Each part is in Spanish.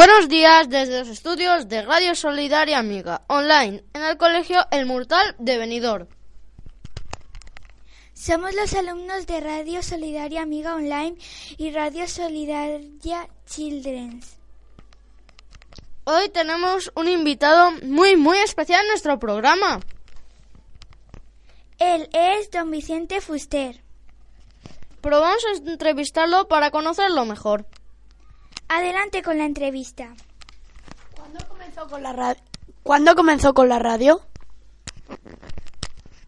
Buenos días desde los estudios de Radio Solidaria Amiga, online, en el colegio El Murtal de Benidorm. Somos los alumnos de Radio Solidaria Amiga Online y Radio Solidaria Children's. Hoy tenemos un invitado muy, muy especial en nuestro programa. Él es don Vicente Fuster. Pero vamos a entrevistarlo para conocerlo mejor. Adelante con la entrevista. ¿Cuándo comenzó con la comenzó con la radio?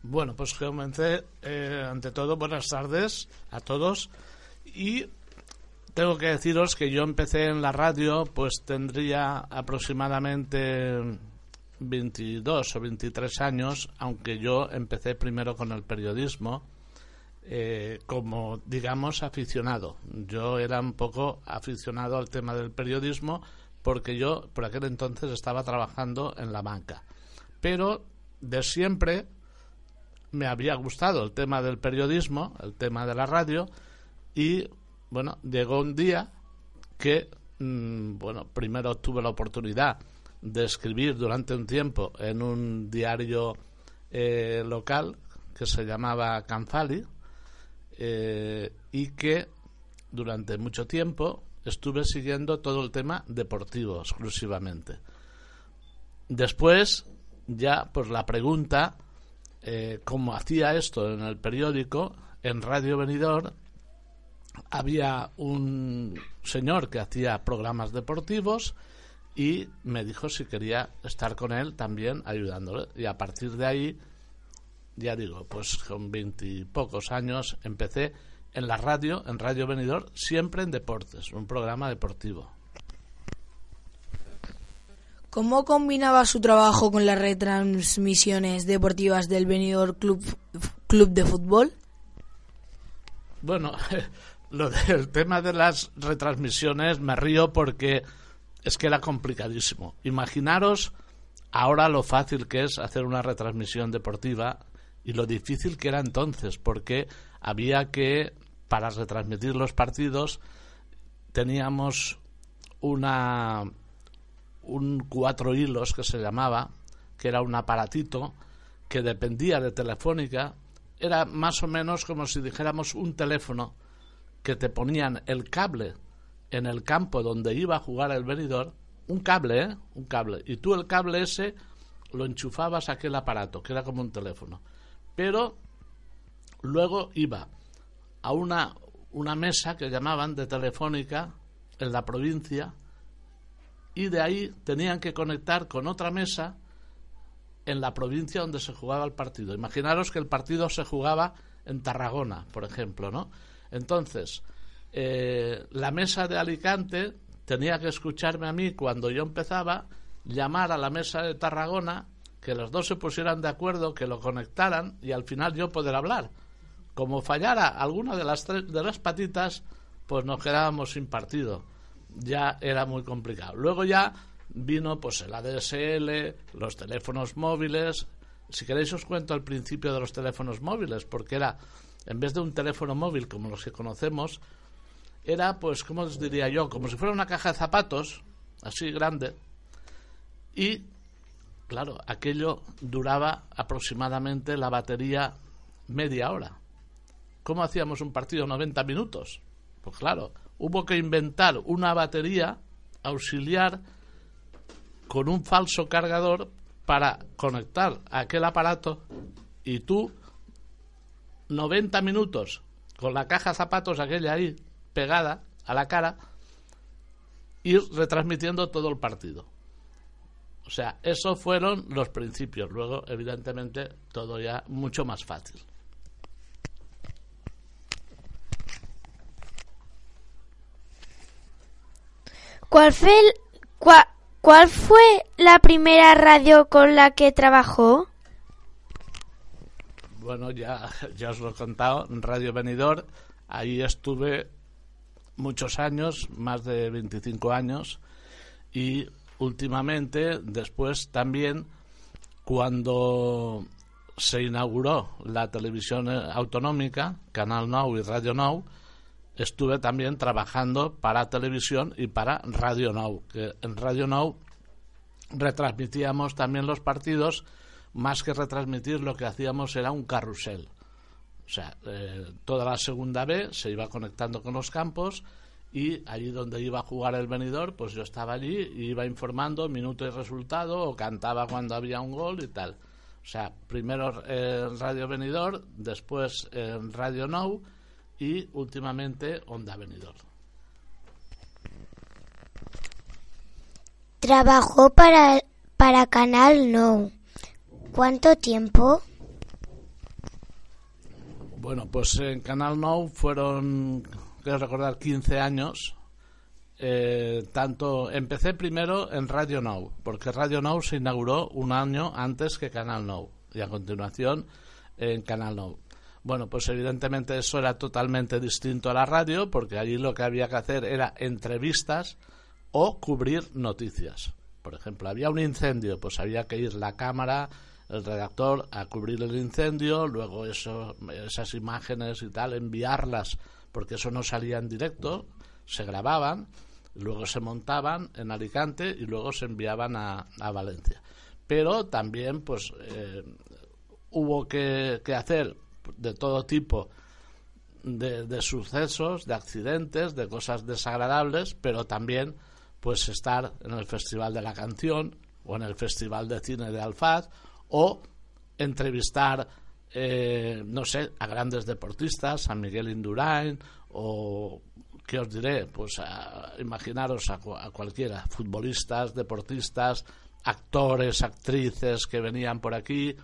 Bueno, pues comencé, eh, ante todo, buenas tardes a todos. Y tengo que deciros que yo empecé en la radio, pues tendría aproximadamente 22 o 23 años, aunque yo empecé primero con el periodismo eh, como, digamos, aficionado. Yo era un poco aficionado al tema del periodismo porque yo por aquel entonces estaba trabajando en la banca. Pero de siempre me había gustado el tema del periodismo, el tema de la radio, y bueno, llegó un día que, mm, bueno, primero tuve la oportunidad de escribir durante un tiempo en un diario eh, local que se llamaba Canzali eh, y que durante mucho tiempo estuve siguiendo todo el tema deportivo exclusivamente. Después, ya, pues la pregunta, eh, como hacía esto en el periódico, en Radio Venidor, había un señor que hacía programas deportivos y me dijo si quería estar con él también ayudándole. Y a partir de ahí, ya digo, pues con veintipocos años empecé en la radio, en Radio Venidor, siempre en deportes, un programa deportivo. ¿Cómo combinaba su trabajo con las retransmisiones deportivas del Benidorm Club, Club de Fútbol? Bueno, lo del tema de las retransmisiones me río porque es que era complicadísimo. Imaginaros ahora lo fácil que es hacer una retransmisión deportiva y lo difícil que era entonces, porque había que, para retransmitir los partidos, teníamos una un cuatro hilos que se llamaba, que era un aparatito que dependía de Telefónica, era más o menos como si dijéramos un teléfono que te ponían el cable en el campo donde iba a jugar el venidor, un cable, ¿eh? Un cable. Y tú el cable ese lo enchufabas a aquel aparato, que era como un teléfono. Pero luego iba a una, una mesa que llamaban de Telefónica en la provincia y de ahí tenían que conectar con otra mesa en la provincia donde se jugaba el partido. Imaginaros que el partido se jugaba en Tarragona, por ejemplo, ¿no? Entonces, eh, la mesa de Alicante tenía que escucharme a mí cuando yo empezaba, llamar a la mesa de Tarragona, que los dos se pusieran de acuerdo, que lo conectaran y al final yo poder hablar. Como fallara alguna de las tres, de las patitas, pues nos quedábamos sin partido. Ya era muy complicado. Luego ya vino pues el ADSL, los teléfonos móviles. Si queréis os cuento el principio de los teléfonos móviles, porque era, en vez de un teléfono móvil como los que conocemos, era pues, ¿cómo os diría yo? Como si fuera una caja de zapatos, así grande. Y, claro, aquello duraba aproximadamente la batería media hora. ¿Cómo hacíamos un partido 90 minutos? Pues claro, hubo que inventar una batería auxiliar con un falso cargador para conectar aquel aparato y tú 90 minutos con la caja zapatos aquella ahí pegada a la cara ir retransmitiendo todo el partido. O sea, esos fueron los principios. Luego, evidentemente, todo ya mucho más fácil. ¿Cuál fue, el- cua- ¿Cuál fue la primera radio con la que trabajó? Bueno, ya, ya os lo he contado, Radio Benidorm, ahí estuve muchos años, más de 25 años, y últimamente, después también, cuando se inauguró la televisión eh, autonómica, Canal Now y Radio Now, estuve también trabajando para televisión y para Radio Now, que en Radio Now retransmitíamos también los partidos, más que retransmitir lo que hacíamos era un carrusel. O sea, eh, toda la segunda B se iba conectando con los campos y allí donde iba a jugar el venidor, pues yo estaba allí y iba informando minuto y resultado o cantaba cuando había un gol y tal. O sea, primero eh, en Radio Venidor, después en Radio Now y últimamente Onda Venidor. Trabajó para, para Canal No. ¿Cuánto tiempo? Bueno, pues en Canal Now fueron, quiero recordar, 15 años. Eh, tanto empecé primero en Radio Now, porque Radio Now se inauguró un año antes que Canal Now y a continuación en Canal Now. Bueno, pues evidentemente eso era totalmente distinto a la radio, porque allí lo que había que hacer era entrevistas o cubrir noticias. Por ejemplo, había un incendio, pues había que ir la cámara, el redactor a cubrir el incendio, luego eso, esas imágenes y tal, enviarlas, porque eso no salía en directo, se grababan, luego se montaban en Alicante y luego se enviaban a, a Valencia. Pero también, pues, eh, hubo que, que hacer de todo tipo de, de sucesos, de accidentes, de cosas desagradables, pero también pues estar en el Festival de la Canción o en el Festival de Cine de Alfaz o entrevistar, eh, no sé, a grandes deportistas, a Miguel Indurain o, ¿qué os diré? Pues imaginaros a, a cualquiera, futbolistas, deportistas, actores, actrices que venían por aquí.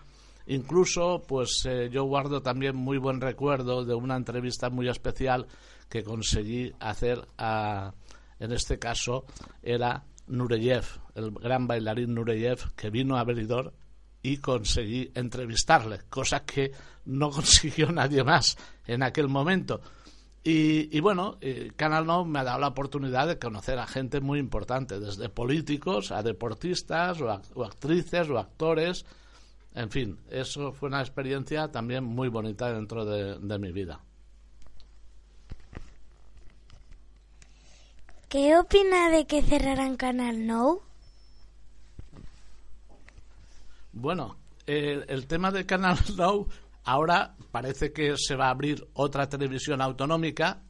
Incluso, pues eh, yo guardo también muy buen recuerdo de una entrevista muy especial que conseguí hacer a, en este caso, era Nureyev, el gran bailarín Nureyev, que vino a Benidorm y conseguí entrevistarle, cosa que no consiguió nadie más en aquel momento. Y, bueno, eh, Canal No me ha dado la oportunidad de conocer a gente muy importante, desde políticos a deportistas o actrices o actores. En fin, eso fue una experiencia también muy bonita dentro de, de mi vida. ¿Qué opina de que cerraran Canal No? Bueno, el tema de Canal Now, ahora parece que se va a abrir otra televisión autonómica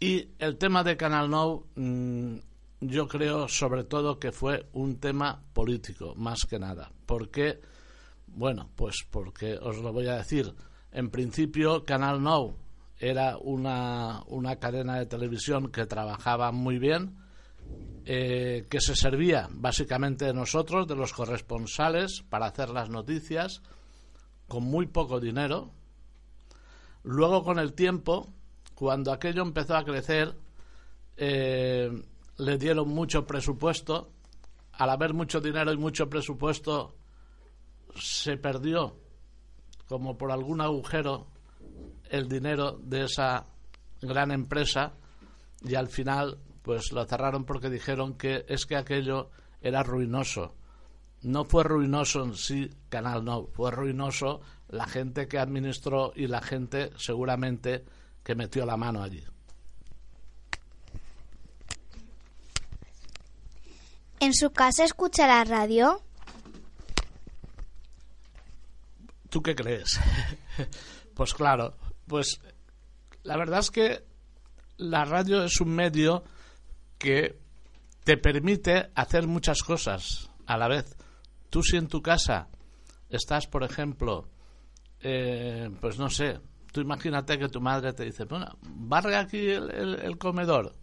y el tema de Canal Now mm, yo creo sobre todo que fue un tema político, más que nada. ¿Por qué? Bueno, pues porque os lo voy a decir. En principio, Canal Now era una, una cadena de televisión que trabajaba muy bien, eh, que se servía básicamente de nosotros, de los corresponsales, para hacer las noticias, con muy poco dinero. Luego, con el tiempo, cuando aquello empezó a crecer, eh, le dieron mucho presupuesto. Al haber mucho dinero y mucho presupuesto, se perdió, como por algún agujero, el dinero de esa gran empresa y al final pues lo cerraron porque dijeron que es que aquello era ruinoso. No fue ruinoso en sí Canal No, fue ruinoso la gente que administró y la gente seguramente que metió la mano allí. ¿En su casa escucha la radio? ¿Tú qué crees? pues claro, pues la verdad es que la radio es un medio que te permite hacer muchas cosas a la vez. Tú si en tu casa estás, por ejemplo, eh, pues no sé, tú imagínate que tu madre te dice, bueno, barre aquí el, el- el comedor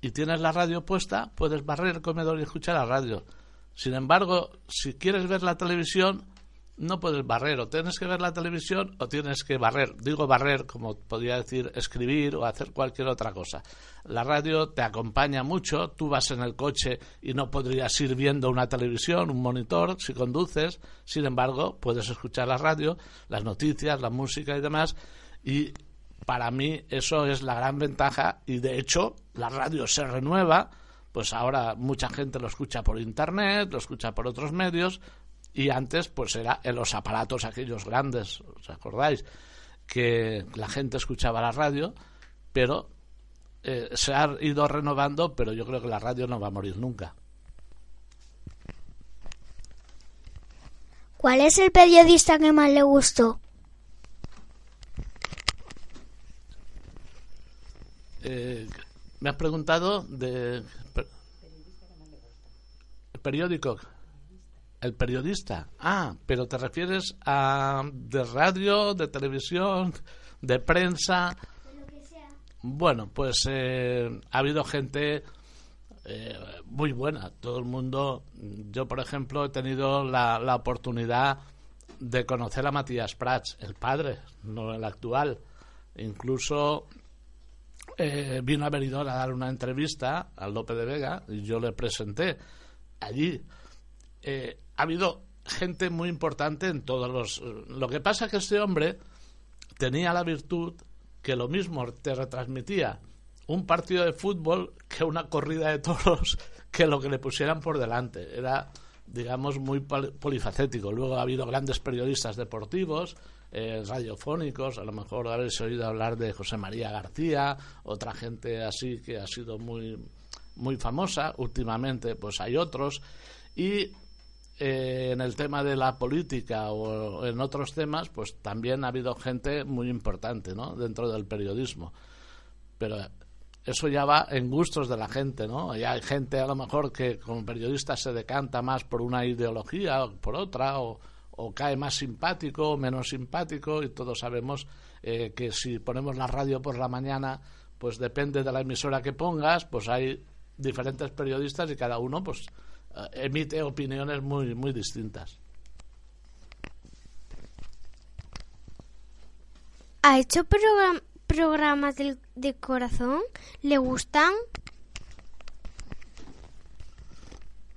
y tienes la radio puesta, puedes barrer el comedor y escuchar la radio. Sin embargo, si quieres ver la televisión, no puedes barrer, o tienes que ver la televisión o tienes que barrer. Digo barrer como podría decir escribir o hacer cualquier otra cosa. La radio te acompaña mucho, tú vas en el coche y no podrías ir viendo una televisión, un monitor, si conduces, sin embargo, puedes escuchar la radio, las noticias, la música y demás, y para mí eso es la gran ventaja y de hecho la radio se renueva, pues ahora mucha gente lo escucha por internet, lo escucha por otros medios y antes pues era en los aparatos aquellos grandes, ¿os acordáis? Que la gente escuchaba la radio, pero eh, se ha ido renovando, pero yo creo que la radio no va a morir nunca. ¿Cuál es el periodista que más le gustó? Eh, me has preguntado de per- el periódico el periodista. Ah pero te refieres a de radio de televisión de prensa. Bueno pues eh, ha habido gente eh, muy buena. Todo el mundo yo por ejemplo he tenido la, la oportunidad de conocer a Matías Prats el padre no el actual. Incluso eh, vino a Benidorm a dar una entrevista al Lope de Vega y yo le presenté allí. Eh, ha habido gente muy importante en todos los... Lo que pasa es que este hombre tenía la virtud que lo mismo te retransmitía un partido de fútbol que una corrida de toros que lo que le pusieran por delante. Era, digamos, muy pol- polifacético. Luego ha habido grandes periodistas deportivos, eh, radiofónicos, a lo mejor habéis oído hablar de José María García, otra gente así que ha sido muy, muy famosa. Últimamente, pues hay otros. Y eh, en el tema de la política o en otros temas, pues también ha habido gente muy importante, ¿no? Dentro del periodismo. Pero eso ya va en gustos de la gente, ¿no? Ya hay gente a lo mejor que como periodista se decanta más por una ideología o por otra, o, o cae más simpático o menos simpático, y todos sabemos eh, que si ponemos la radio por la mañana, pues depende de la emisora que pongas, pues hay diferentes periodistas y cada uno pues emite opiniones muy, muy distintas. ¿Ha hecho program- programas de corazón? ¿Le gustan?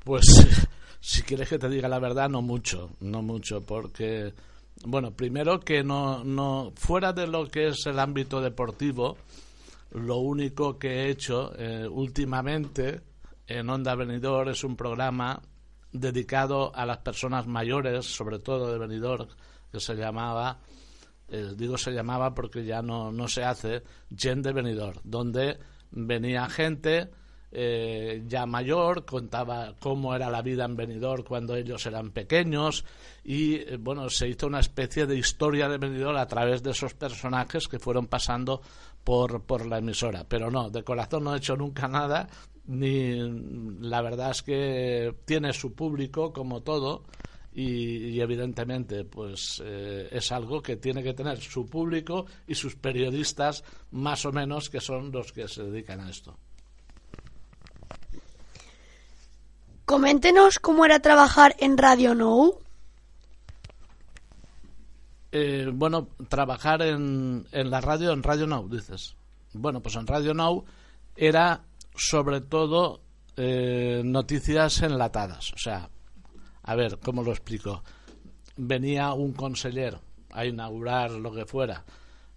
Pues si quieres que te diga la verdad, no mucho, no mucho, porque, bueno, primero que no, no, fuera de lo que es el ámbito deportivo, lo único que he hecho eh, últimamente en Onda Benidorm es un programa dedicado a las personas mayores, sobre todo de Benidorm, que se llamaba, eh, digo se llamaba porque ya no, no se hace, Gen de Benidorm, donde venía gente eh, ya mayor, contaba cómo era la vida en Benidorm cuando ellos eran pequeños y eh, bueno, se hizo una especie de historia de Benidorm a través de esos personajes que fueron pasando por, por la emisora. Pero no, de corazón no he hecho nunca nada, ni la verdad es que tiene su público como todo y, y evidentemente pues eh, es algo que tiene que tener su público y sus periodistas más o menos que son los que se dedican a esto. Coméntenos cómo era trabajar en Radio Nou. Eh, bueno, trabajar en, en la radio, en Radio Now, dices. Bueno, pues en Radio Now era sobre todo eh, noticias enlatadas. O sea, a ver, ¿cómo lo explico? Venía un conseller a inaugurar lo que fuera.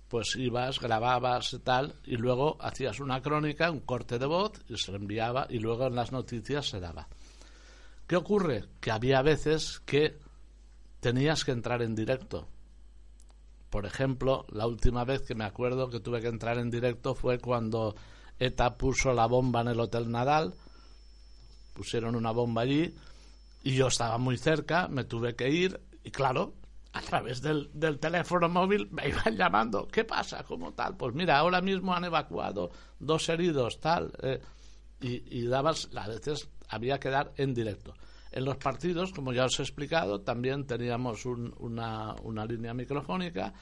Pues ibas, grababas tal, y luego hacías una crónica, un corte de voz, y se enviaba, y luego en las noticias se daba. ¿Qué ocurre? Que había veces que tenías que entrar en directo. Por ejemplo, la última vez que me acuerdo que tuve que entrar en directo fue cuando ETA puso la bomba en el Hotel Nadal. Pusieron una bomba allí y yo estaba muy cerca, me tuve que ir y claro, a través del, teléfono móvil me iban llamando. ¿Qué pasa? ¿Cómo tal? Pues mira, ahora mismo han evacuado dos heridos, tal. eh, y, y dabas, a veces había que dar en directo. En los partidos, como ya os he explicado, también teníamos un- una, una línea microfónica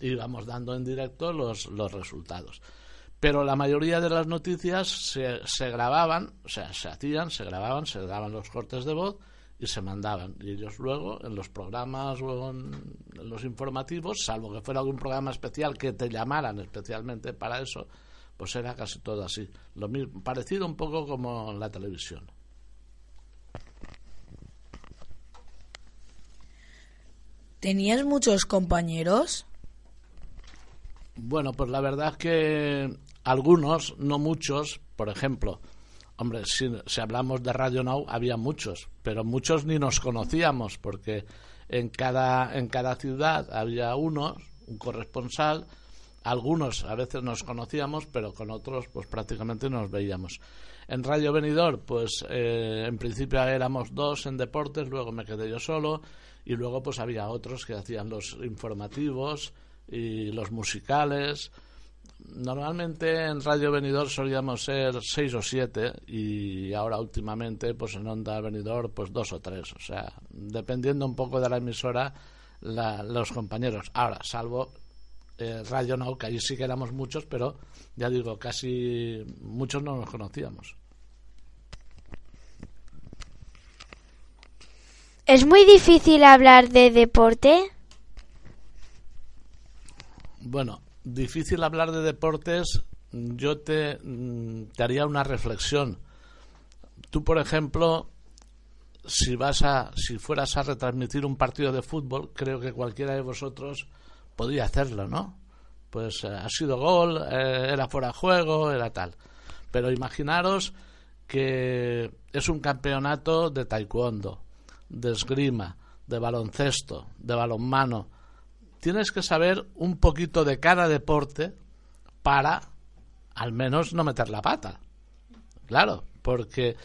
y íbamos dando en directo los, los resultados. Pero la mayoría de las noticias se, se grababan, o sea, se hacían, se grababan, se daban los cortes de voz y se mandaban. Y ellos luego, en los programas o en, los informativos, salvo que fuera algún programa especial que te llamaran especialmente para eso, pues era casi todo así. Lo mismo, parecido un poco como en la televisión. ¿Tenías muchos compañeros? Bueno, pues la verdad es que algunos, no muchos, por ejemplo, hombre, si, hablamos de Radio Now, había muchos, pero muchos ni nos conocíamos, porque en cada, en cada ciudad había uno, un corresponsal, algunos a veces nos conocíamos, pero con otros pues prácticamente no nos veíamos. En Radio Venidor, pues eh, en principio éramos dos en deportes, luego me quedé yo solo y luego pues había otros que hacían los informativos y los musicales. Normalmente en Radio Venidor solíamos ser seis o siete y ahora últimamente pues en Onda Venidor pues dos o tres. O sea, dependiendo un poco de la emisora, la- los compañeros. Ahora, salvo eh, Radio Now, que allí sí que éramos muchos, pero ya digo, casi muchos no nos conocíamos. ¿Es muy difícil hablar de deporte? Bueno, difícil hablar de deportes. Yo te, mm, te haría una reflexión. Tú, por ejemplo, si vas a, si fueras a retransmitir un partido de fútbol, creo que cualquiera de vosotros podría hacerlo, ¿no? Pues eh, ha sido gol, eh, era fuera de juego, era tal. Pero imaginaros que es un campeonato de taekwondo, de esgrima, de baloncesto, de balonmano. Tienes que saber un poquito de cada deporte para al menos no meter la pata. Claro, porque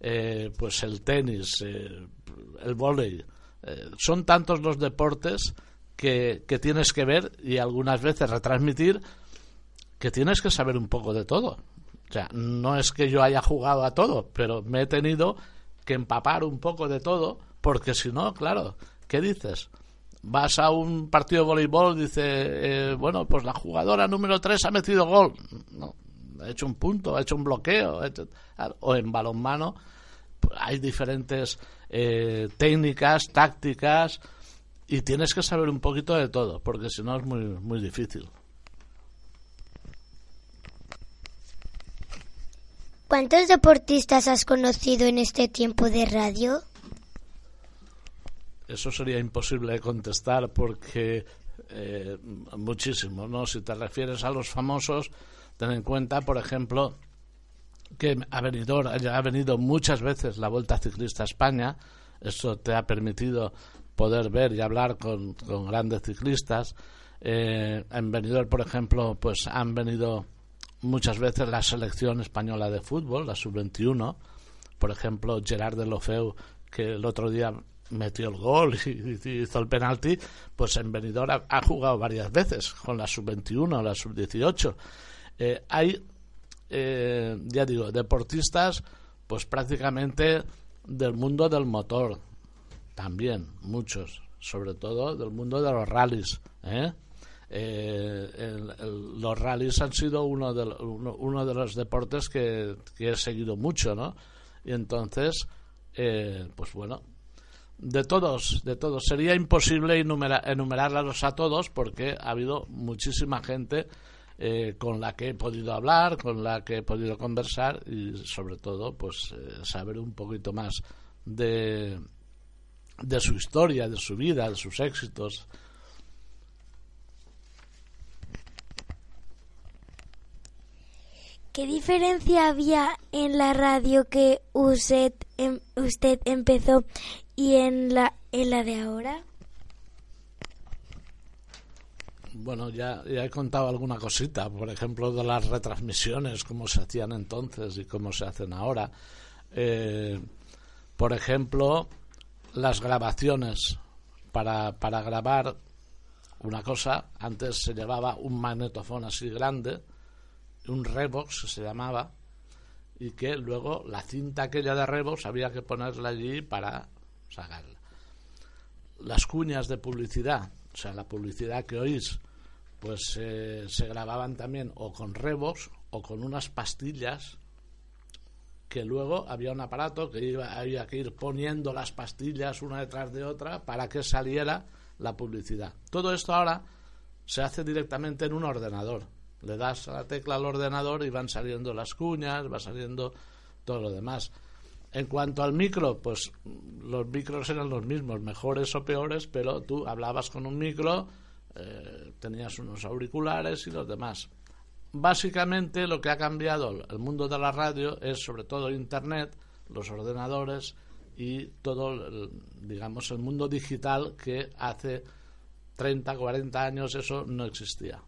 eh, pues el tenis, eh, el vóley. Eh, son tantos los deportes que, que tienes que ver y algunas veces retransmitir que tienes que saber un poco de todo. O sea, no es que yo haya jugado a todo, pero me he tenido que empapar un poco de todo, porque si no, claro, ¿qué dices? Vas a un partido de voleibol, dice, eh, bueno, pues la jugadora número 3 ha metido gol. No, ha hecho un punto, ha hecho un bloqueo. hecho- o en balonmano pues, hay diferentes eh, técnicas, tácticas, y tienes que saber un poquito de todo, porque si no es muy, muy difícil. ¿Cuántos deportistas has conocido en este tiempo de radio? Eso sería imposible de contestar porque eh, muchísimo, ¿no? Si te refieres a los famosos, ten en cuenta, por ejemplo, que a Benidorm ha venido muchas veces la Vuelta Ciclista a España. Eso te ha permitido poder ver y hablar con, con grandes ciclistas. Eh, en Benidorm, por ejemplo, pues han venido muchas veces la selección española de fútbol, la sub-21. Por ejemplo, Gerard de Lofeu, que el otro día metió el gol y, hizo el penalti, pues en Benidorm ha, jugado varias veces con la sub-21 o la sub-18. Eh, hay, eh, ya digo, deportistas, pues prácticamente del mundo del motor, también muchos, sobre todo del mundo de los rallies. ¿eh? Eh, el- los rallies han sido uno de, uno, uno de los deportes que, que he seguido mucho, ¿no? Y entonces, eh, pues bueno, de todos, de todos. Sería imposible enumera- enumerarlos a todos porque ha habido muchísima gente eh, con la que he podido hablar, con la que he podido conversar y sobre todo, pues eh, saber un poquito más de, de su historia, de su vida, de sus éxitos. ¿Qué diferencia había en la radio que usted, em- usted empezó y en la, en la de ahora? Bueno, ya, ya he contado alguna cosita, por ejemplo, de las retransmisiones, cómo se hacían entonces y cómo se hacen ahora. Eh, por ejemplo, las grabaciones. Para, para grabar una cosa, antes se llevaba un magnetofón así grande, un Revox se llamaba, y que luego la cinta aquella de Revox había que ponerla allí para sacarla. Las cuñas de publicidad, o sea, la publicidad que oís, pues eh, se grababan también o con Revox o con unas pastillas que luego había un aparato que iba, había que ir poniendo las pastillas una detrás de otra para que saliera la publicidad. Todo esto ahora se hace directamente en un ordenador. Le das la tecla al ordenador y van saliendo las cuñas, va saliendo todo lo demás. En cuanto al micro, pues los micros eran los mismos, mejores o peores, pero tú hablabas con un micro, eh, tenías unos auriculares y los demás. Básicamente lo que ha cambiado el mundo de la radio es sobre todo Internet, los ordenadores y todo, el, digamos, el mundo digital que hace 30, 40 años eso no existía.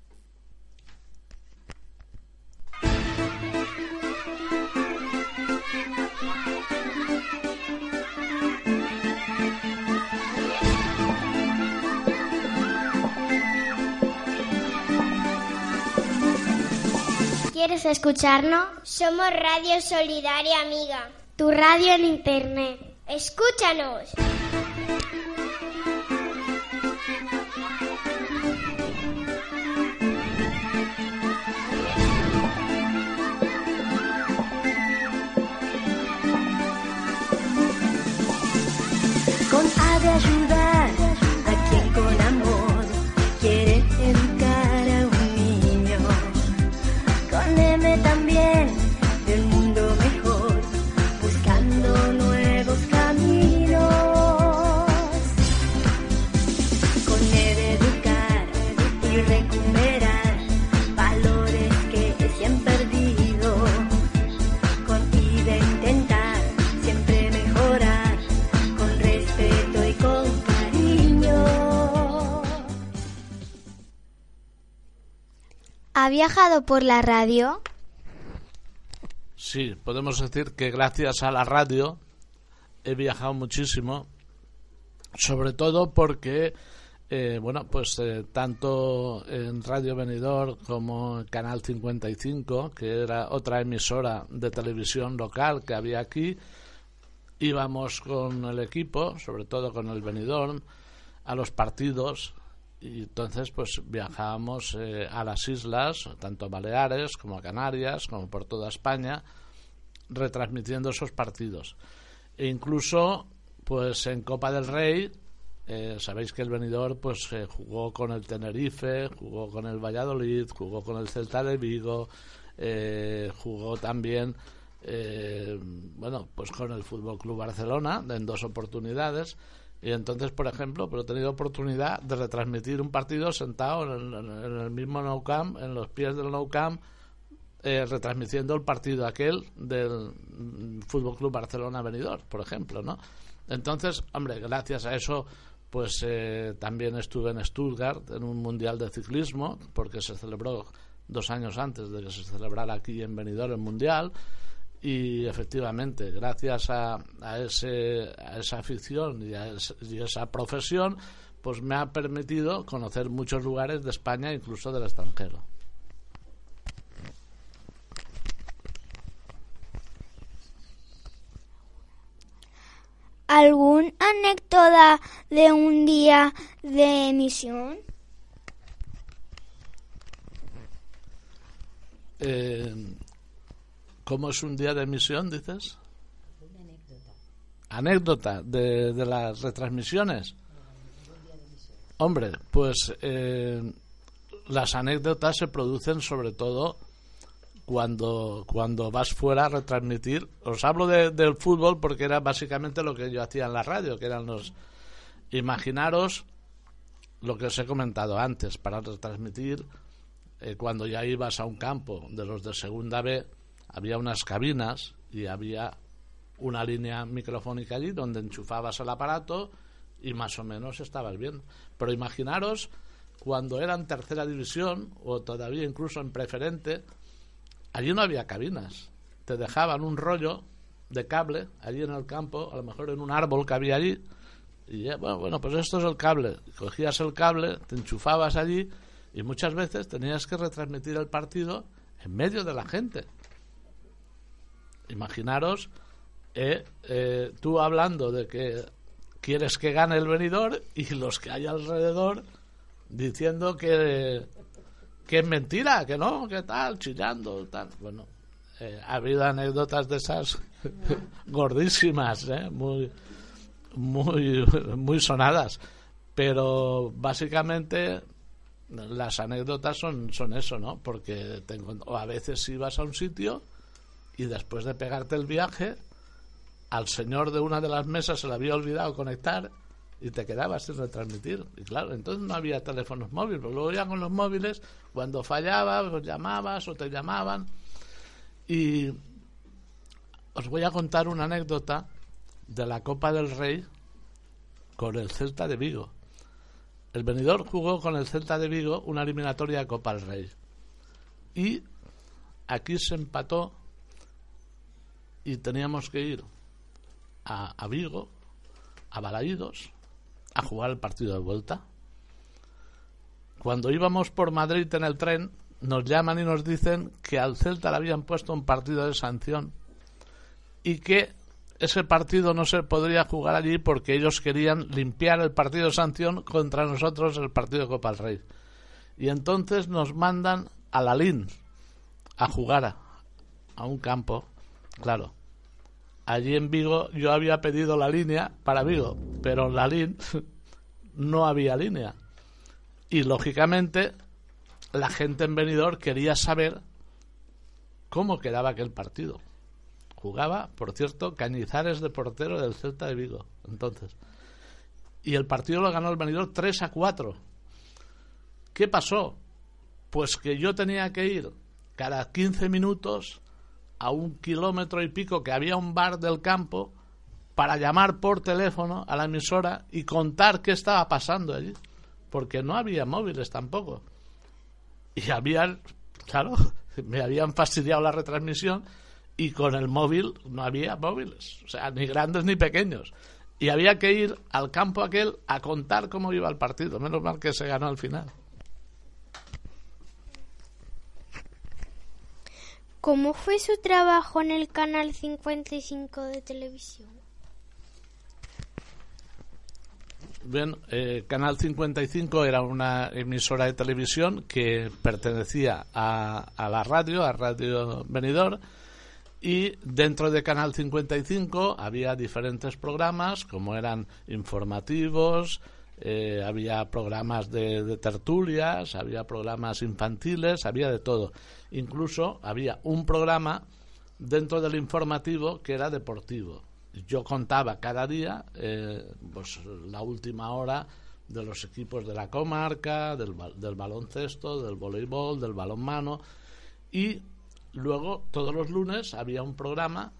¿Quieres escucharnos? Somos Radio Solidaria Amiga. Tu radio en Internet. Escúchanos. ¿Ha viajado por la radio? Sí, podemos decir que gracias a la radio he viajado muchísimo sobre todo porque eh, bueno pues eh, tanto en Radio Benidorm como en Canal 55 que era otra emisora de televisión local que había aquí íbamos con el equipo sobre todo con el Benidorm a los partidos y entonces pues viajábamos eh, a las islas tanto a Baleares como a Canarias como por toda España retransmitiendo esos partidos. E incluso pues en Copa del Rey eh, sabéis que el venidor pues eh, jugó con el Tenerife jugó con el Valladolid jugó con el Celta de Vigo eh, jugó también eh, bueno pues con el Fútbol Club Barcelona en dos oportunidades y entonces por ejemplo pero he tenido oportunidad de retransmitir un partido sentado en el, mismo Nou Camp en los pies del Nou Camp eh, retransmitiendo el partido aquel del mm, Fútbol Club Barcelona Benidorm, por ejemplo, ¿no? Entonces, hombre, gracias a eso, pues eh, también estuve en Stuttgart en un mundial de ciclismo, porque se celebró dos años antes de que se celebrara aquí en Benidorm el mundial. Y efectivamente, gracias a, a, ese, a esa afición y a es- y esa profesión, pues me ha permitido conocer muchos lugares de España, incluso del extranjero. ¿Algún anécdota de un día de emisión? Eh, ¿Cómo es un día de emisión, dices? Anécdota de, de las retransmisiones. Hombre, pues eh, las anécdotas se producen sobre todo cuando, cuando vas fuera a retransmitir. Os hablo de- del fútbol porque era básicamente lo que yo hacía en la radio, que eran los... Imaginaros lo que os he comentado antes, para retransmitir eh, cuando ya ibas a un campo de los de segunda B, había unas cabinas y había una línea microfónica allí donde enchufabas el aparato y más o menos estabas bien. Pero imaginaros cuando era en tercera división o todavía incluso en preferente, allí no había cabinas. Te dejaban un rollo de cable allí en el campo, a lo mejor en un árbol que había allí, y ya, bueno, bueno, pues esto es el cable. Cogías el cable, te enchufabas allí y muchas veces tenías que retransmitir el partido en medio de la gente. Imaginaros eh, eh, tú hablando de que quieres que gane el venidor y los que hay alrededor diciendo que, que es mentira, que no, que tal, chillando, tal. Bueno, eh, ha habido anécdotas de esas gordísimas, ¿eh? muy, muy, muy sonadas. Pero básicamente las anécdotas son, son eso, ¿no? Porque te o a veces ibas a un sitio y después de pegarte el viaje, al señor de una de las mesas se le había olvidado conectar y te quedabas sin retransmitir. Y claro, entonces no había teléfonos móviles, pero luego ya con los móviles, cuando fallaba, pues llamabas o te llamaban. Y os voy a contar una anécdota de la Copa del Rey con el Celta de Vigo. El venidor jugó con el Celta de Vigo una eliminatoria de Copa del Rey. Y aquí se empató y teníamos que ir a, a Vigo, a Balaídos, a jugar el partido de vuelta. Cuando íbamos por Madrid en el tren, nos llaman y nos dicen que al Celta le habían puesto un partido de sanción y que ese partido no se podría jugar allí porque ellos querían limpiar el partido de sanción contra nosotros el partido de Copa del Rey. Y entonces nos mandan a la LIN a jugar a, a un campo, claro. Allí en Vigo yo había pedido la línea para Vigo, pero en la LIN no había línea. Y lógicamente la gente en Benidorm quería saber cómo quedaba aquel partido. Jugaba, por cierto, Cañizares de portero del Celta de Vigo. Entonces. Y el partido lo ganó el Benidorm 3 a 4. ¿Qué pasó? Pues que yo tenía que ir cada 15 minutos a un kilómetro y pico que había un bar del campo para llamar por teléfono a la emisora y contar qué estaba pasando allí. Porque no había móviles tampoco. Y habían, claro, me habían fastidiado la retransmisión y con el móvil no había móviles, o sea, ni grandes ni pequeños. y había que ir al campo aquel a contar cómo iba el partido. Menos mal que se ganó al final. ¿Cómo fue su trabajo en el canal 55 de televisión? Bien, eh, Canal 55 era una emisora de televisión que pertenecía a, a la radio, a Radio Benidorm, y dentro de Canal 55 había diferentes programas, como eran informativos, eh, había programas de, de tertulias, había programas infantiles, había de todo. Incluso había un programa dentro del informativo que era deportivo. Yo contaba cada día eh, pues, la última hora de los equipos de la comarca, del, ba- del baloncesto, del voleibol, del balonmano y luego todos los lunes había un programa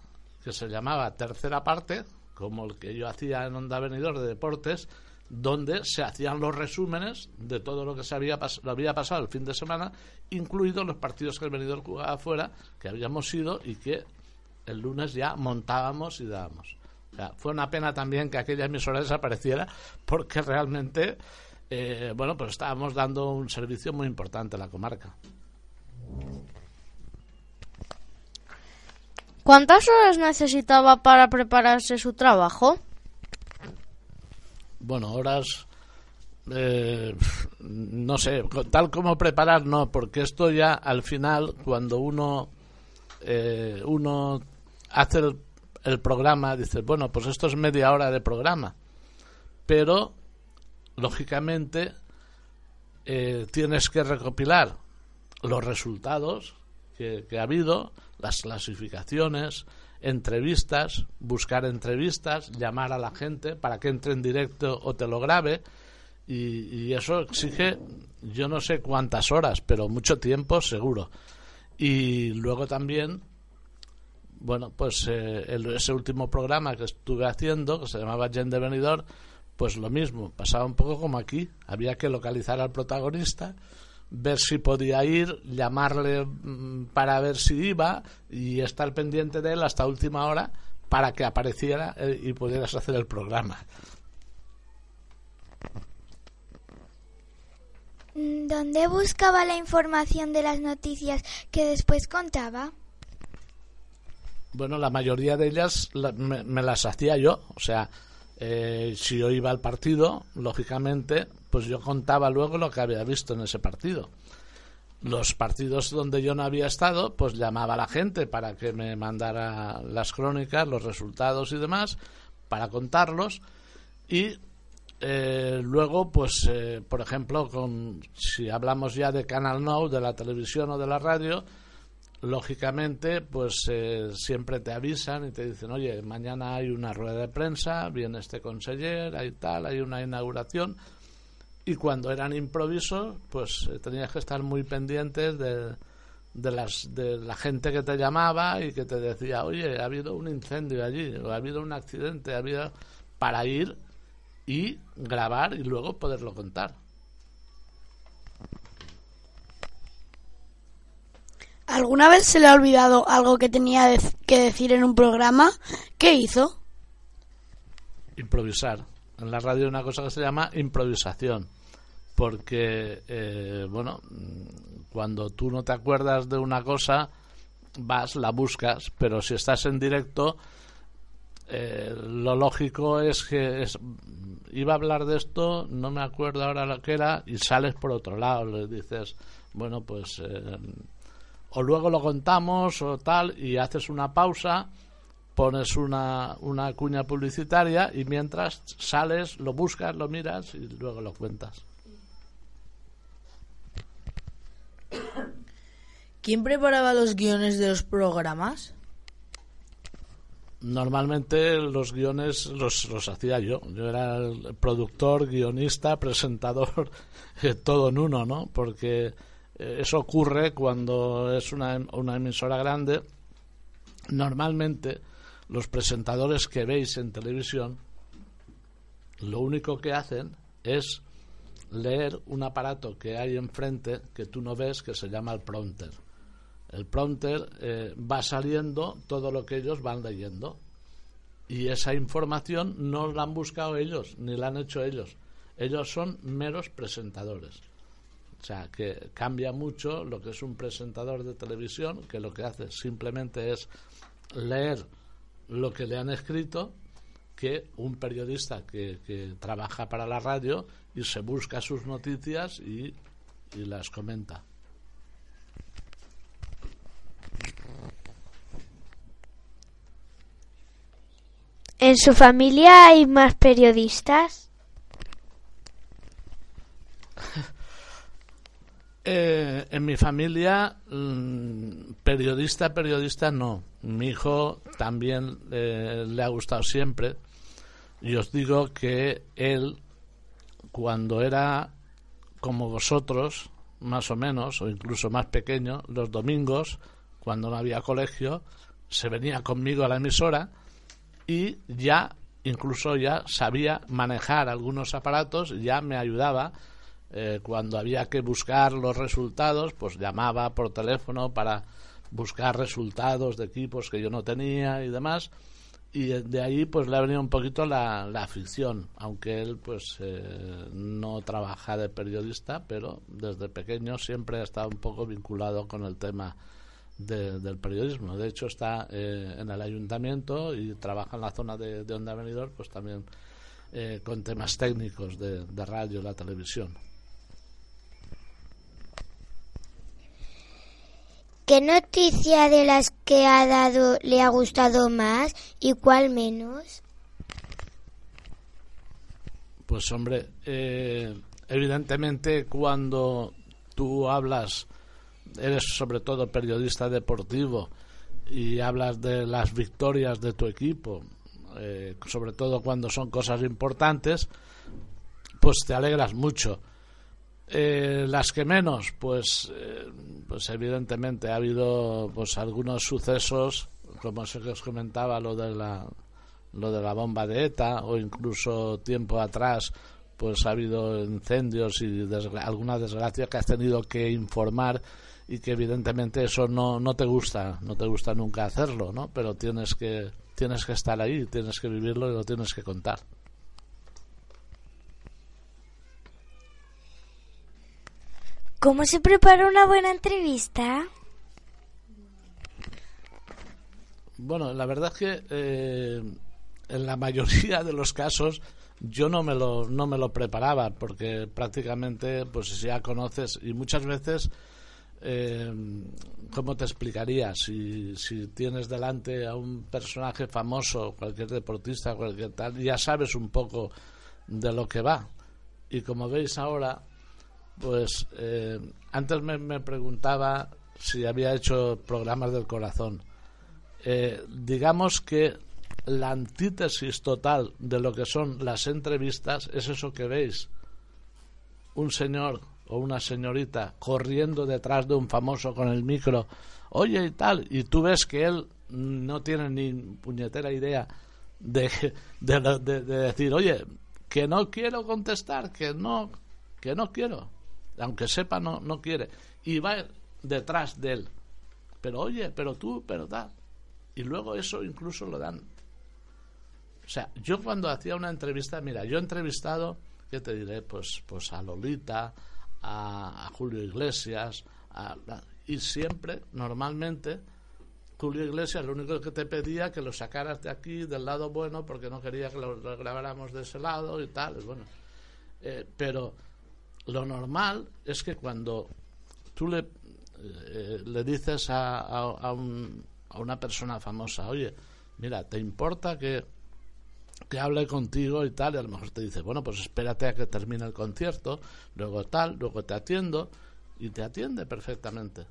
que se llamaba Tercera Parte, como el que yo hacía en Onda Venidor de Deportes, donde se hacían los resúmenes de todo lo que se había, pas- había pasado el fin de semana, incluidos los partidos que el Venidor jugaba afuera, que habíamos ido y que el lunes ya montábamos y dábamos. O sea, fue una pena también que aquella emisora desapareciera porque realmente, eh, bueno, pues estábamos dando un servicio muy importante a la comarca. ¿Cuántas horas necesitaba para prepararse su trabajo? Bueno, horas, eh, no sé, tal como preparar, no, porque esto ya al final, cuando uno, eh, uno hace el, el programa, dice, bueno, pues esto es media hora de programa, pero lógicamente eh, tienes que recopilar los resultados que ha habido, las clasificaciones, entrevistas, buscar entrevistas, llamar a la gente para que entre en directo o te lo grabe. Y, y eso exige, yo no sé cuántas horas, pero mucho tiempo seguro. Y luego también, bueno, pues eh, el- ese último programa que estuve haciendo, que se llamaba Gen de Benidorm, pues lo mismo, pasaba un poco como aquí. Había que localizar al protagonista, ver si podía ir, llamarle mm, para ver si iba y estar pendiente de él hasta última hora para que apareciera eh, y pudieras hacer el programa. ¿Dónde buscaba la información de las noticias que después contaba? Bueno, la mayoría de ellas la- me, me las hacía yo. O sea, eh, si yo iba al partido, lógicamente, pues yo contaba luego lo que había visto en ese partido. Los partidos donde yo no había estado, pues llamaba a la gente para que me mandara las crónicas, los resultados y demás, para contarlos. Y eh, luego, pues, eh, por ejemplo, con, si hablamos ya de Canal Now, de la televisión o de la radio, lógicamente, pues eh, siempre te avisan y te dicen, oye, mañana hay una rueda de prensa, viene este conseller, hay tal, hay una inauguración. Y cuando eran improvisos, pues eh, tenías que estar muy pendientes de, de, las, de la gente que te llamaba y que te decía, oye, ha habido un incendio allí, o ha habido un accidente, ha habido... para ir y grabar y luego poderlo contar. ¿Alguna vez se le ha olvidado algo que tenía que decir en un programa? ¿Qué hizo? improvisar. En la radio hay una cosa que se llama improvisación. Porque, eh, bueno, cuando tú no te acuerdas de una cosa, vas, la buscas, pero si estás en directo, eh, lo lógico es que es- iba a hablar de esto, no me acuerdo ahora lo que era, y sales por otro lado, le dices, bueno, pues, eh, o luego lo contamos o tal, y haces una pausa, pones una, una cuña publicitaria y mientras sales, lo buscas, lo miras y luego lo cuentas. ¿Quién preparaba los guiones de los programas? Normalmente los guiones los, hacía yo. Yo era el productor, guionista, presentador, eh, todo en uno, ¿no? Porque eh, eso ocurre cuando es una, una emisora grande. Normalmente los presentadores que veis en televisión lo único que hacen es leer un aparato que hay enfrente que tú no ves que se llama el prompter. El prompter eh, va saliendo todo lo que ellos van leyendo Y esa información no la han buscado ellos, ni la han hecho ellos. Ellos son meros presentadores. O sea, que cambia mucho lo que es un presentador de televisión, que lo que hace simplemente es leer lo que le han escrito, que un periodista que, que trabaja para la radio y se busca sus noticias y, y las comenta. ¿En su familia hay más periodistas? Eh, en mi familia, mm, periodista, periodista no. Mi hijo también eh, le ha gustado siempre. Y os digo que él, cuando era como vosotros, más o menos, o incluso más pequeño, los domingos, cuando no había colegio, se venía conmigo a la emisora y ya, incluso ya sabía manejar algunos aparatos, ya me ayudaba eh, cuando había que buscar los resultados, pues llamaba por teléfono para buscar resultados de equipos que yo no tenía y demás. Y de- ahí pues le ha venido un poquito la, la afición, aunque él pues eh, no trabaja de periodista, pero desde pequeño siempre ha estado un poco vinculado con el tema de- del periodismo. De hecho está eh, en el ayuntamiento y trabaja en la zona de, de Onda Benidorm, pues también eh, con temas técnicos de, de radio y la televisión. ¿Qué noticia de las que ha dado le ha gustado más y cuál menos? Pues hombre, eh, evidentemente cuando tú hablas, eres sobre todo periodista deportivo y hablas de las victorias de tu equipo, eh, sobre todo cuando son cosas importantes, pues te alegras mucho. Eh, las que menos, pues, eh, pues evidentemente ha habido pues algunos sucesos, como se os comentaba lo de la lo de la bomba de ETA o incluso tiempo atrás pues ha habido incendios y desgra- alguna desgracia que has tenido que informar y que evidentemente eso no, no te gusta, no te gusta nunca hacerlo, ¿no? Pero tienes que tienes que estar ahí, tienes que vivirlo y lo tienes que contar. ¿Cómo se prepara una buena entrevista? Bueno, la verdad es que eh, en la mayoría de los casos yo no me lo no me lo preparaba porque prácticamente pues ya conoces y muchas veces eh, cómo te explicaría si, si tienes delante a un personaje famoso cualquier deportista cualquier tal ya sabes un poco de lo que va. Y como veis ahora pues eh, antes me, me preguntaba si había hecho programas del corazón. Eh, digamos que la antítesis total de lo que son las entrevistas es eso que veis. Un señor o una señorita corriendo detrás de un famoso con el micro, oye y tal, y tú ves que él no tiene ni puñetera idea de, de, de- de decir, oye, que no quiero contestar, que no, que no quiero, aunque sepa no, no quiere, y va detrás de él, pero oye, pero tú, pero tal, y luego eso incluso lo dan. O sea, yo cuando hacía una entrevista, mira, yo he entrevistado, ¿qué te diré? Pues, pues a Lolita, a, a Julio Iglesias, y siempre, normalmente, Julio Iglesias lo único que te pedía que lo sacaras de aquí, del lado bueno, porque no quería que lo, grabáramos de ese lado y tal, bueno. Eh, pero lo normal es que cuando tú le, eh, le dices a, a, a un- a una persona famosa, oye, mira, ¿te importa que, que hable contigo y tal? Y a lo mejor te dice, bueno, pues espérate a que termine el concierto, luego tal, luego te atiendo, y te atiende perfectamente.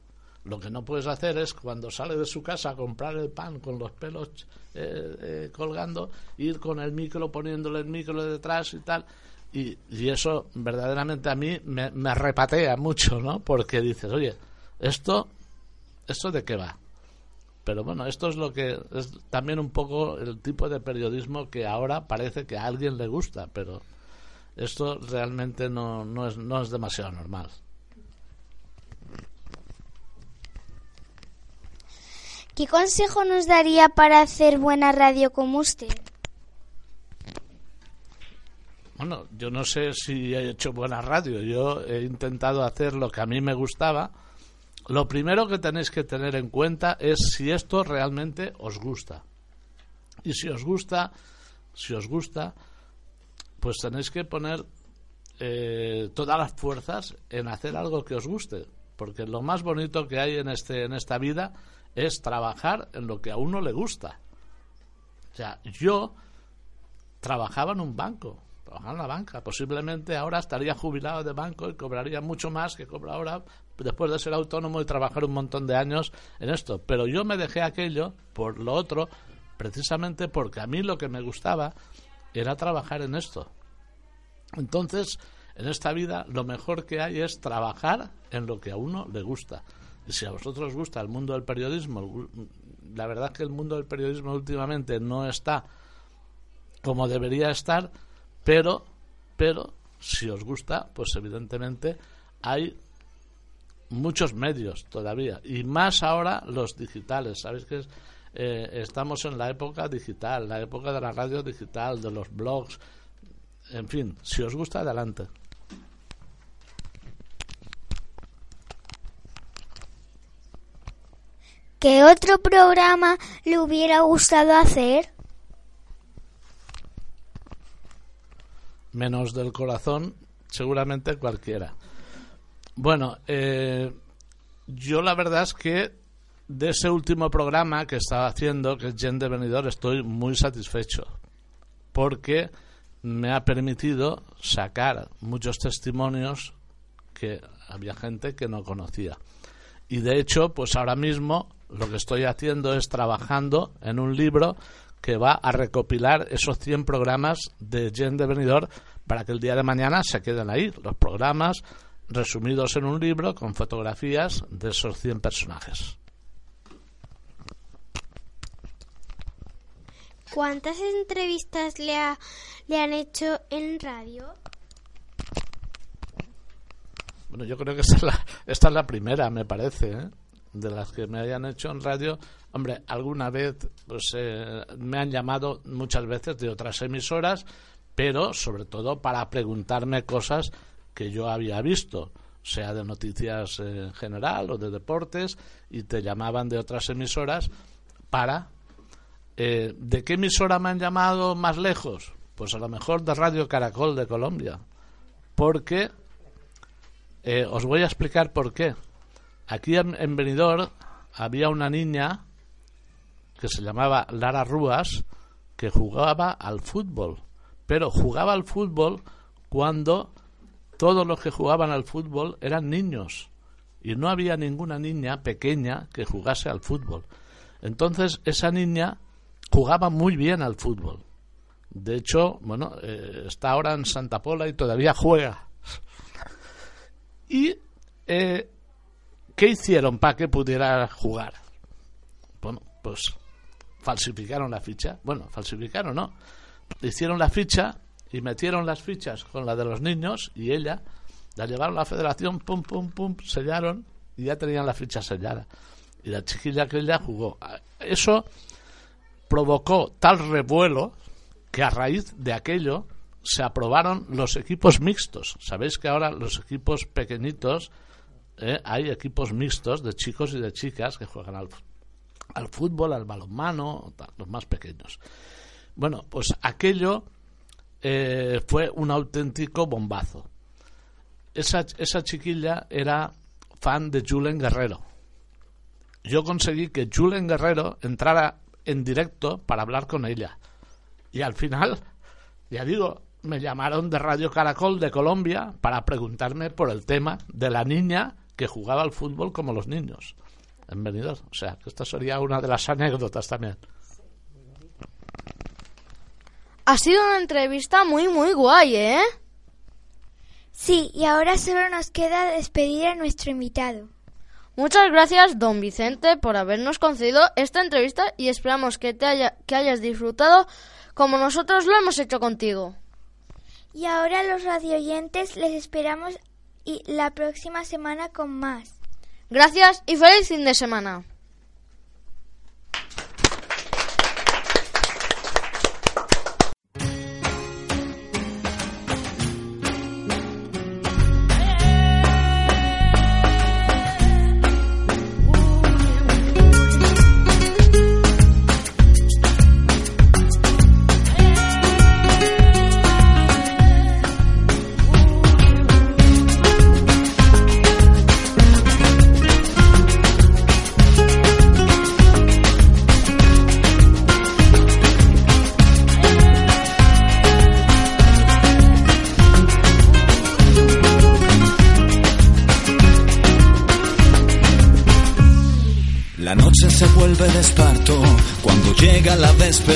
Lo que no puedes hacer es cuando sale de su casa a comprar el pan con los pelos eh, eh, colgando, ir con el micro, poniéndole el micro detrás y tal. Y, eso verdaderamente a mí me, me repatea mucho, ¿no? Porque dices, oye, esto, ¿esto de qué va? Pero bueno, esto es lo que es también un poco el tipo de periodismo que ahora parece que a alguien le gusta, pero esto realmente no, no, es, no es demasiado normal. ¿Qué consejo nos daría para hacer buena radio como usted? Bueno, yo no sé si he hecho buena radio. Yo he intentado hacer lo que a mí me gustaba, lo primero que tenéis que tener en cuenta es si esto realmente os gusta. Y si os gusta, si os gusta, pues tenéis que poner eh, todas las fuerzas en hacer algo que os guste. Porque lo más bonito que hay en, este, en esta vida es trabajar en lo que a uno le gusta. O sea, yo trabajaba en un banco, trabajaba en la banca. Posiblemente ahora estaría jubilado de banco y cobraría mucho más que cobra ahora después de ser autónomo y trabajar un montón de años en esto. Pero yo me dejé aquello por lo otro, precisamente porque a mí lo que me gustaba era trabajar en esto. Entonces, en esta vida lo mejor que hay es trabajar en lo que a uno le gusta. Y si a vosotros os gusta el mundo del periodismo, la verdad es que el mundo del periodismo últimamente no está como debería estar, pero, pero si os gusta, pues evidentemente hay muchos medios todavía y más ahora los digitales. Sabéis que es- eh, estamos en la época digital, la época de la radio digital, de los blogs, en fin, si os gusta, adelante. ¿Qué otro programa le hubiera gustado hacer? menos del corazón, seguramente cualquiera. Bueno, eh, yo la verdad es que de ese último programa que estaba haciendo, que es Gen de Venidor, estoy muy satisfecho. Porque me ha permitido sacar muchos testimonios que había gente que no conocía. Y de hecho, pues ahora mismo lo que estoy haciendo es trabajando en un libro que va a recopilar esos 100 programas de Gen de Benidorm para que el día de mañana se queden ahí, los programas resumidos en un libro con fotografías de esos 100 personajes. ¿Cuántas entrevistas le, ha- le han hecho en radio? Bueno, yo creo que esta es la, esta es la primera, me parece, ¿eh? de las que me hayan hecho en radio. Hombre, alguna vez pues, eh, me han llamado muchas veces de otras emisoras, pero sobre todo para preguntarme cosas que yo había visto, sea de noticias en general o de deportes, y te llamaban de otras emisoras para... eh, ¿De qué emisora me han llamado más lejos? Pues a lo mejor de Radio Caracol de Colombia. Porque eh, os voy a explicar por qué. Aquí en, en Benidorm había una niña que se llamaba Lara Rúas que jugaba al fútbol. Pero jugaba al fútbol cuando todos los que jugaban al fútbol eran niños. Y no había ninguna niña pequeña que jugase al fútbol. Entonces esa niña jugaba muy bien al fútbol. De hecho, bueno, eh, está ahora en Santa Pola y todavía juega. Y eh, ¿qué hicieron para que pudiera jugar? Bueno, pues falsificaron la ficha. Bueno, falsificaron, ¿no? Hicieron la ficha y metieron las fichas con la de los niños y ella la llevaron a la federación, pum, pum, pum, sellaron y ya tenían la ficha sellada. Y la chiquilla que ella jugó. Eso provocó tal revuelo que a raíz de aquello se aprobaron los equipos mixtos. Sabéis que ahora los equipos pequeñitos, eh, hay equipos mixtos de chicos y de chicas que juegan al, al fútbol, al balonmano, los más pequeños. Bueno, pues aquello eh, fue un auténtico bombazo. Esa, esa chiquilla era fan de Julen Guerrero. Yo conseguí que Julen Guerrero entrara en directo para hablar con ella. Y al final, ya digo, me llamaron de Radio Caracol de Colombia para preguntarme por el tema de la niña que jugaba al fútbol como los niños en Benidorm. O sea, que esta sería una de las anécdotas también. Ha sido una entrevista muy, muy guay, ¿eh? Sí, y ahora solo nos queda despedir a nuestro invitado. Muchas gracias, don Vicente, por habernos concedido esta entrevista y esperamos que, te haya, que hayas disfrutado como nosotros lo hemos hecho contigo. Y ahora los radioyentes les esperamos y la próxima semana con más. Gracias y feliz fin de semana.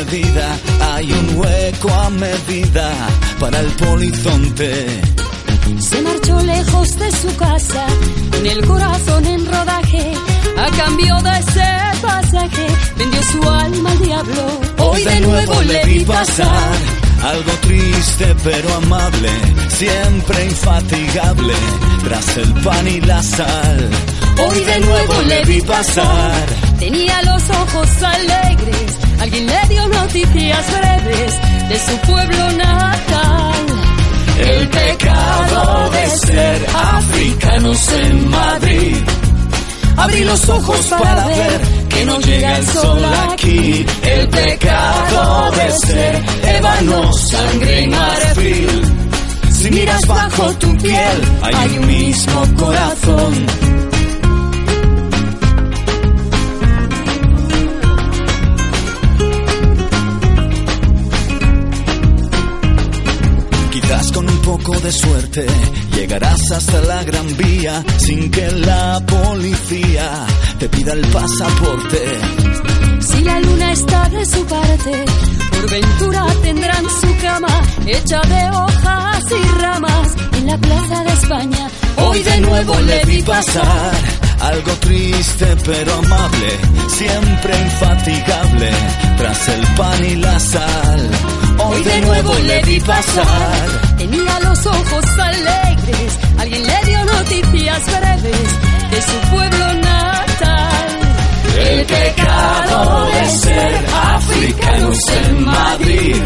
Despedida, hay un hueco a medida para el polizonte. Se marchó lejos de su casa, con el corazón en rodaje. A cambio de ese pasaje, vendió su alma al diablo. Hoy de nuevo le vi pasar, algo triste pero amable, siempre infatigable, tras el pan y la sal. Hoy de nuevo le vi pasar, Tenía los ojos alegres, alguien le dio noticias breves de su pueblo natal. el pecado de ser africanos en Madrid. Abrí los ojos para ver que no llega el sol aquí. El pecado de ser ébano, sangre y marfil. Si miras bajo tu piel, hay un mismo corazón. Poco de suerte llegarás hasta la gran vía sin que la policía te pida el pasaporte. Si la luna está de su parte, por ventura tendrán su cama hecha de hojas y ramas en la plaza de España. Hoy de nuevo le vi pasar, algo triste pero amable, siempre infatigable, tras el pan y la sal. Hoy de nuevo le vi pasar, Tenía los ojos alegres, alguien le dio noticias breves de su pueblo natal. el pecado de ser africanos en Madrid.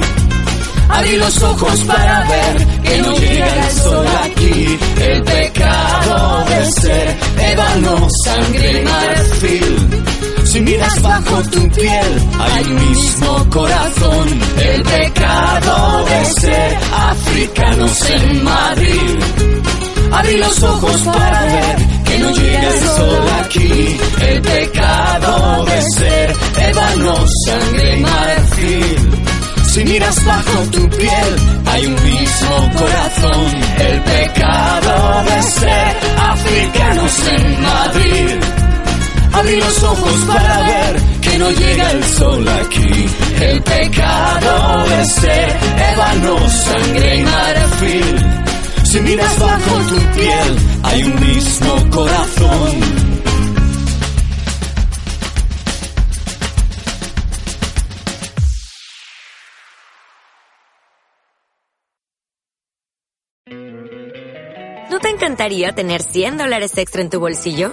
Abrí los ojos para ver que no llega el sol aquí. El pecado de ser ébano, sangre y marfil. Miras bajo tu piel, hay un mismo corazón. El pecado de ser africanos en Madrid. Abrí los ojos para ver que no llega el sol aquí. El pecado de ser ébano, sangre y marfil. Si miras bajo tu piel, hay un mismo corazón. El pecado de ser africanos en Madrid. Abrí los ojos para ver que no llega el sol aquí. El pecado ser ébano, sangre y marfil. Si miras bajo tu piel, hay un mismo corazón. ¿No te encantaría tener 100 dólares extra en tu bolsillo?